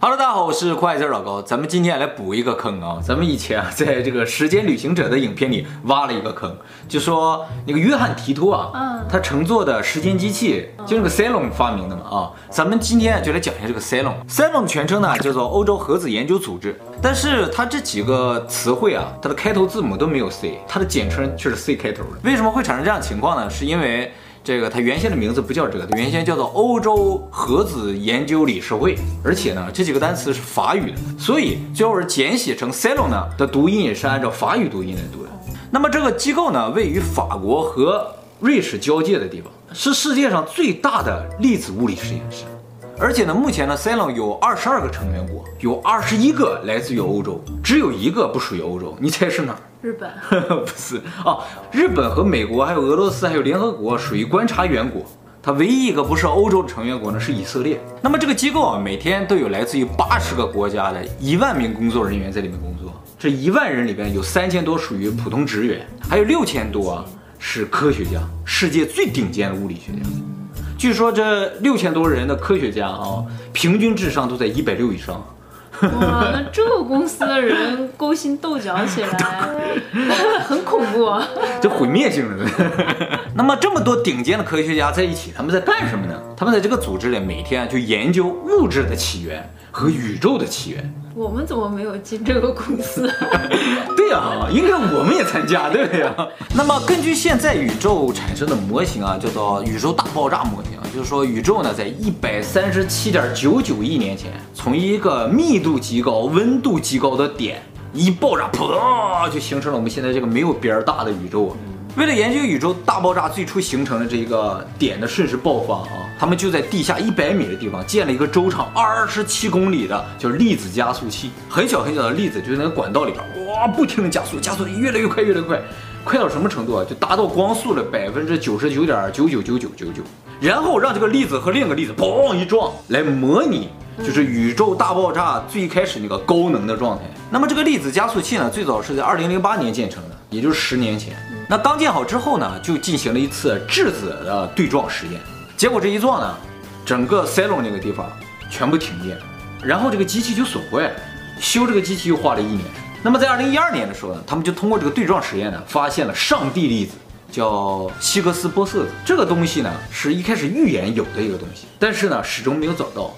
Hello，大家好，我是快字老高。咱们今天来补一个坑啊！咱们以前啊，在这个时间旅行者的影片里挖了一个坑，就说那个约翰提托啊，嗯，他乘坐的时间机器就是那个 Cylon 发明的嘛啊。咱们今天就来讲一下这个。Cylon 的全称呢叫做欧洲核子研究组织，但是它这几个词汇啊，它的开头字母都没有 C，它的简称却是 C 开头的。为什么会产生这样的情况呢？是因为。这个它原先的名字不叫这个，它原先叫做欧洲核子研究理事会，而且呢，这几个单词是法语的，所以最后是简写成 c e l o 呢的读音也是按照法语读音来读的。那么这个机构呢，位于法国和瑞士交界的地方，是世界上最大的粒子物理实验室。而且呢，目前呢，CELON 有二十二个成员国，有二十一个来自于欧洲，只有一个不属于欧洲，你猜是哪儿？日本？不是啊，日本和美国还有俄罗斯还有联合国属于观察员国，它唯一一个不是欧洲的成员国呢是以色列。那么这个机构啊，每天都有来自于八十个国家的一万名工作人员在里面工作，这一万人里边有三千多属于普通职员，还有六千多啊是科学家，世界最顶尖的物理学家。据说这六千多人的科学家啊，平均智商都在一百六以上。哇，那这个公司的人勾心斗角起来，很恐怖啊！这毁灭性的。那么这么多顶尖的科学家在一起，他们在干什么呢？他们在这个组织里每天就研究物质的起源和宇宙的起源。我们怎么没有进这个公司？对呀、啊，应该我们也参加，对不对呀？那么根据现在宇宙产生的模型啊，叫做宇宙大爆炸模型，就是说宇宙呢在一百三十七点九九亿年前，从一个密度极高、温度极高的点一爆炸，噗，就形成了我们现在这个没有边儿大的宇宙。为了研究宇宙大爆炸最初形成的这一个点的瞬时爆发啊，他们就在地下一百米的地方建了一个周长二十七公里的叫粒子加速器，很小很小的粒子就在那个管道里边哇，不停的加速，加速越来越快，越来越快，快到什么程度啊？就达到光速的百分之九十九点九九九九九九，然后让这个粒子和另一个粒子砰一撞，来模拟就是宇宙大爆炸最开始那个高能的状态。那么这个粒子加速器呢，最早是在二零零八年建成的，也就是十年前。那刚建好之后呢，就进行了一次质子的对撞实验，结果这一撞呢，整个 Cylon 那个地方全部停电，然后这个机器就损坏了，修这个机器又花了一年。那么在二零一二年的时候呢，他们就通过这个对撞实验呢，发现了上帝粒子，叫希格斯玻色子。这个东西呢，是一开始预言有的一个东西，但是呢，始终没有找到。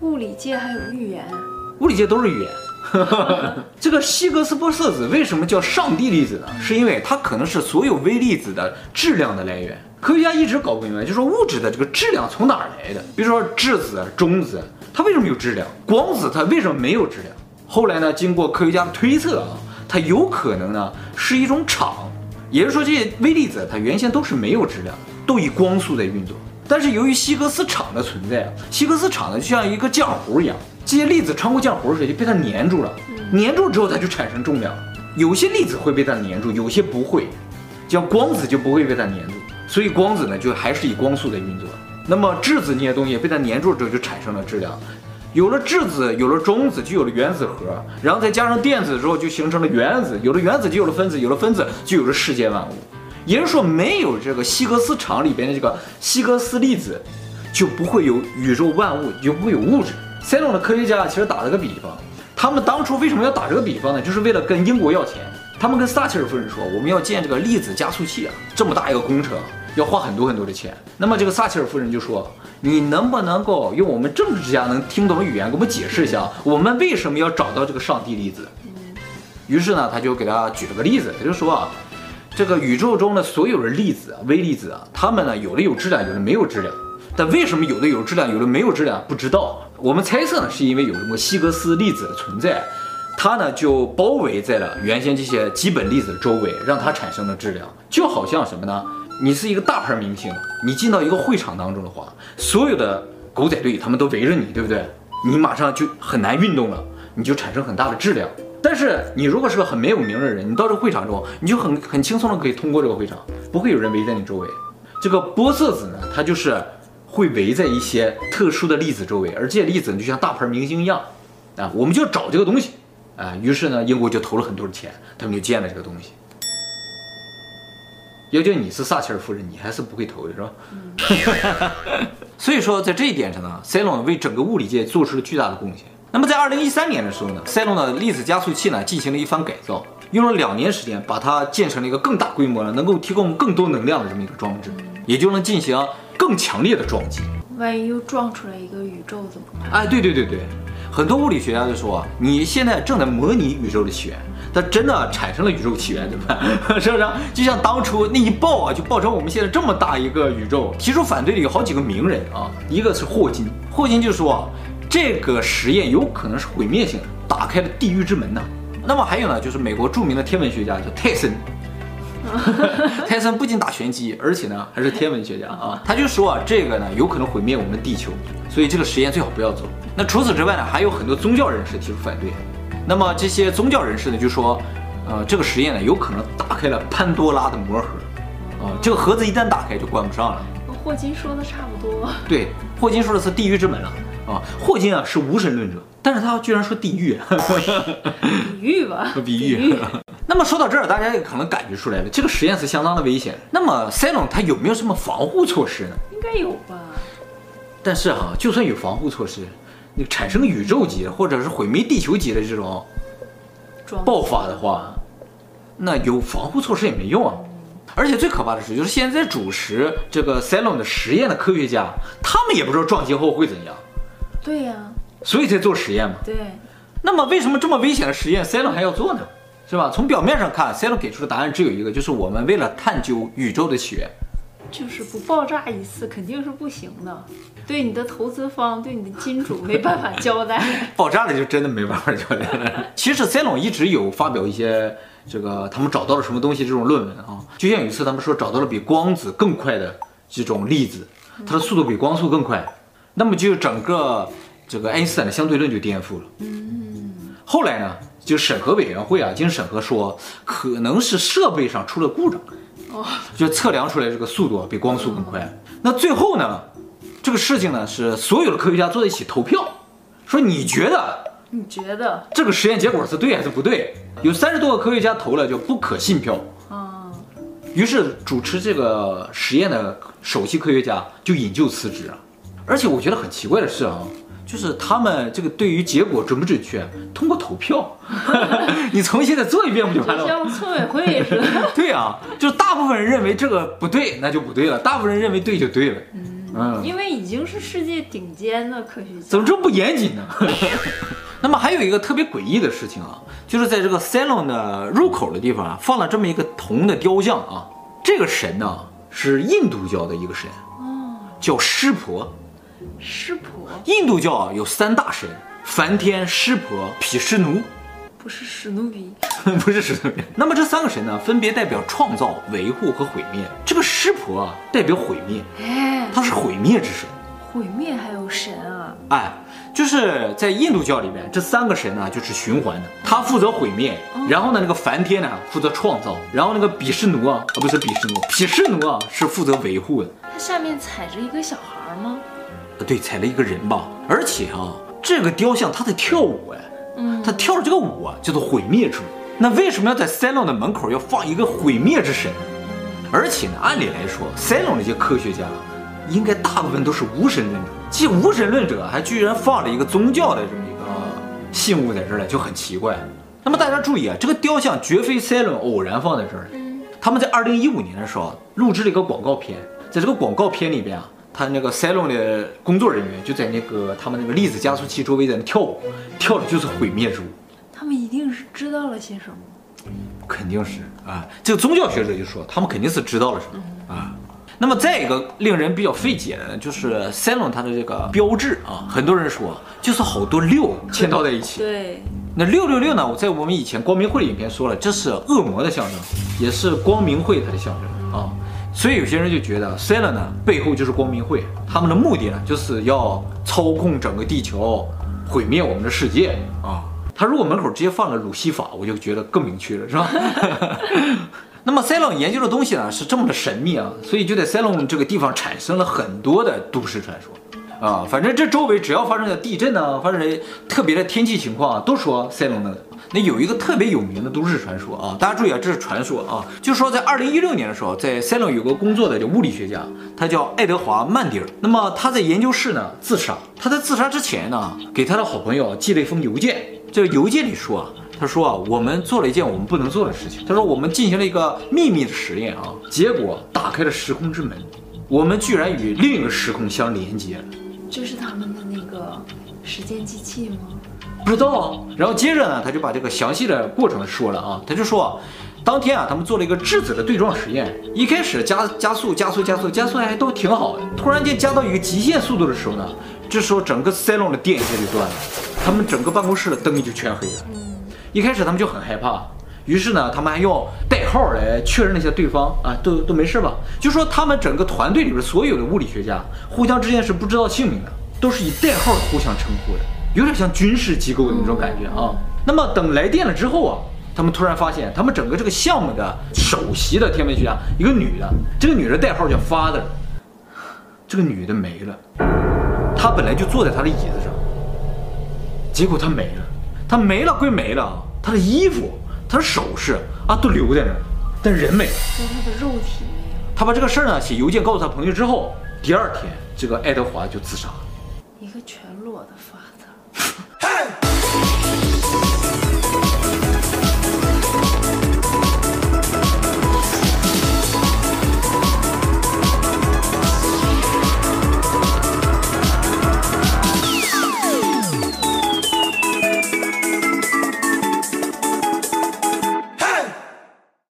物理界还有预言？物理界都是预言。这个希格斯玻色子为什么叫上帝粒子呢？是因为它可能是所有微粒子的质量的来源。科学家一直搞不明白，就是说物质的这个质量从哪儿来的？比如说质子、中子，它为什么有质量？光子它为什么没有质量？后来呢，经过科学家的推测啊，它有可能呢是一种场，也就是说这些微粒子它原先都是没有质量，都以光速在运作。但是由于希格斯场的存在啊，希格斯场呢就像一个浆糊一样。这些粒子穿过浆糊的时候就被它粘住了，粘住之后它就产生重量。有些粒子会被它粘住，有些不会，像光子就不会被它粘住，所以光子呢就还是以光速在运作。那么质子那些东西被它粘住之后就产生了质量，有了质子，有了中子，就有了原子核，然后再加上电子之后就形成了原子，有了原子就有了分子，有了分子就有了世界万物。也就是说，没有这个希格斯场里边的这个希格斯粒子，就不会有宇宙万物，就不会有物质。塞隆的科学家其实打了个比方，他们当初为什么要打这个比方呢？就是为了跟英国要钱。他们跟撒切尔夫人说，我们要建这个粒子加速器啊，这么大一个工程，要花很多很多的钱。那么这个撒切尔夫人就说，你能不能够用我们政治家能听懂的语言给我们解释一下，我们为什么要找到这个上帝粒子？于是呢，他就给他举了个例子，他就说啊，这个宇宙中的所有的粒子，微粒子啊，它们呢，有的有质量，有的没有质量。但为什么有的有质量，有的没有质量？不知道。我们猜测呢，是因为有什么希格斯粒子的存在，它呢就包围在了原先这些基本粒子的周围，让它产生了质量。就好像什么呢？你是一个大牌明星，你进到一个会场当中的话，所有的狗仔队他们都围着你，对不对？你马上就很难运动了，你就产生很大的质量。但是你如果是个很没有名的人，你到这个会场中，你就很很轻松的可以通过这个会场，不会有人围在你周围。这个玻色子呢，它就是。会围在一些特殊的粒子周围，而这些粒子就像大牌明星一样，啊，我们就找这个东西，啊，于是呢，英国就投了很多的钱，他们就建了这个东西。要叫你是撒切尔夫人，你还是不会投的，是吧？嗯、所以说，在这一点上呢，Cylon 为整个物理界做出了巨大的贡献。那么在二零一三年的时候呢，赛隆的粒子加速器呢进行了一番改造，用了两年时间把它建成了一个更大规模的、能够提供更多能量的这么一个装置，也就能进行更强烈的撞击。万一又撞出来一个宇宙怎么办？哎，对对对对，很多物理学家就说啊，你现在正在模拟宇宙的起源，它真的产生了宇宙起源对吧？是不是？就像当初那一爆啊，就爆成我们现在这么大一个宇宙。提出反对的有好几个名人啊，一个是霍金，霍金就说。这个实验有可能是毁灭性的，打开了地狱之门呢。那么还有呢，就是美国著名的天文学家叫泰森。泰森不仅打拳击，而且呢还是天文学家啊。他就说啊，这个呢有可能毁灭我们的地球，所以这个实验最好不要做。那除此之外呢，还有很多宗教人士提出反对。那么这些宗教人士呢就说，呃，这个实验呢有可能打开了潘多拉的魔盒，啊，这个盒子一旦打开就关不上了。霍金说的差不多。对，霍金说的是地狱之门了。啊，霍金啊是无神论者，但是他居然说地狱，比喻吧，比喻。那么说到这儿，大家也可能感觉出来了，这个实验是相当的危险。那么塞隆他有没有什么防护措施呢？应该有吧。但是哈、啊，就算有防护措施，你产生宇宙级或者是毁灭地球级的这种爆发的话，那有防护措施也没用啊。而且最可怕的是，就是现在主持这个赛隆的实验的科学家，他们也不知道撞击后会怎样。对呀、啊，所以才做实验嘛。对，那么为什么这么危险的实验，赛隆还要做呢？是吧？从表面上看，赛隆给出的答案只有一个，就是我们为了探究宇宙的起源，就是不爆炸一次肯定是不行的。对你的投资方，对你的金主没办法交代。爆炸了就真的没办法交代了。其实赛隆一直有发表一些这个他们找到了什么东西这种论文啊，就像有一次他们说找到了比光子更快的这种粒子，它的速度比光速更快。那么就整个这个爱因斯坦的相对论就颠覆了。嗯，后来呢，就审核委员会啊经审核说，可能是设备上出了故障，哦，就测量出来这个速度比光速更快。那最后呢，这个事情呢是所有的科学家坐在一起投票，说你觉得你觉得这个实验结果是对还是不对？有三十多个科学家投了叫不可信票。啊，于是主持这个实验的首席科学家就引咎辞职了。而且我觉得很奇怪的是啊，就是他们这个对于结果准不准确，通过投票，你重新再做一遍不就完了吗？像村委会似的。对啊，就是大部分人认为这个不对，那就不对了；大部分人认为对就对了。嗯，因为已经是世界顶尖的科学家，怎么这么不严谨呢？那么还有一个特别诡异的事情啊，就是在这个 salon 的入口的地方啊，放了这么一个铜的雕像啊，这个神呢是印度教的一个神，哦，叫湿婆。湿婆，印度教啊有三大神：梵天、湿婆、毗湿奴。不是史努比，不是史努比。那么这三个神呢，分别代表创造、维护和毁灭。这个湿婆啊，代表毁灭，哎，他是毁灭之神。毁灭还有神啊？哎，就是在印度教里面，这三个神呢就是循环的，他负责毁灭，然后呢那个梵天呢负责创造，然后那个毗湿奴啊，啊不是毗湿奴，毗湿奴啊是负责维护的。他下面踩着一个小孩吗？对，踩了一个人吧，而且啊，这个雕像他在跳舞哎，嗯，他跳的这个舞啊叫做毁灭之舞。那为什么要在赛隆的门口要放一个毁灭之神呢？而且呢，按理来说，赛隆那些科学家应该大部分都是无神论者，既无神论者还居然放了一个宗教的这么一个信物在这儿来，就很奇怪。那么大家注意啊，这个雕像绝非赛隆偶然放在这儿，他们在二零一五年的时候录制了一个广告片，在这个广告片里边啊。他那个赛隆的工作人员就在那个他们那个粒子加速器周围在那跳舞，跳的就是毁灭之舞。他们一定是知道了些什么？肯定是啊，这个宗教学者就说他们肯定是知道了什么啊。那么再一个令人比较费解的呢，就是赛隆它的这个标志啊，很多人说就是好多六嵌套在一起。对，那六六六呢？我在我们以前光明会的影片说了，这是恶魔的象征，也是光明会它的象征啊。所以有些人就觉得赛隆呢背后就是光明会，他们的目的呢就是要操控整个地球，毁灭我们的世界啊。他如果门口直接放个鲁西法，我就觉得更明确了，是吧？那么赛隆研究的东西呢是这么的神秘啊，所以就在赛隆这个地方产生了很多的都市传说啊，反正这周围只要发生了地震呢，发生了特别的天气情况啊，都说塞隆的。那有一个特别有名的都市传说啊，大家注意啊，这是传说啊，就说在二零一六年的时候，在塞隆有个工作的叫物理学家，他叫爱德华曼迪尔。那么他在研究室呢自杀，他在自杀之前呢，给他的好朋友寄了一封邮件。这个邮件里说啊，他说啊，我们做了一件我们不能做的事情。他说我们进行了一个秘密的实验啊，结果打开了时空之门，我们居然与另一个时空相连接。这是他们的那个时间机器吗？不知道。然后接着呢，他就把这个详细的过程说了啊，他就说，当天啊，他们做了一个质子的对撞实验，一开始加加速加速加速加速还都挺好的，突然间加到一个极限速度的时候呢，这时候整个塞隆的电线就断了，他们整个办公室的灯就全黑了。一开始他们就很害怕，于是呢，他们还用代号来确认了一下对方啊，都都没事吧？就说他们整个团队里边所有的物理学家互相之间是不知道姓名的。都是以代号互相称呼的，有点像军事机构的那种感觉啊。那么等来电了之后啊，他们突然发现，他们整个这个项目的首席的天文学家，一个女的，这个女的代号叫 Father，这个女的没了，她本来就坐在她的椅子上，结果她没了，她没了归没了，她的衣服、她的首饰啊都留在那儿，但人没了，但他的肉体没了。他把这个事儿呢写邮件告诉他朋友之后，第二天这个爱德华就自杀了。一个全裸的法。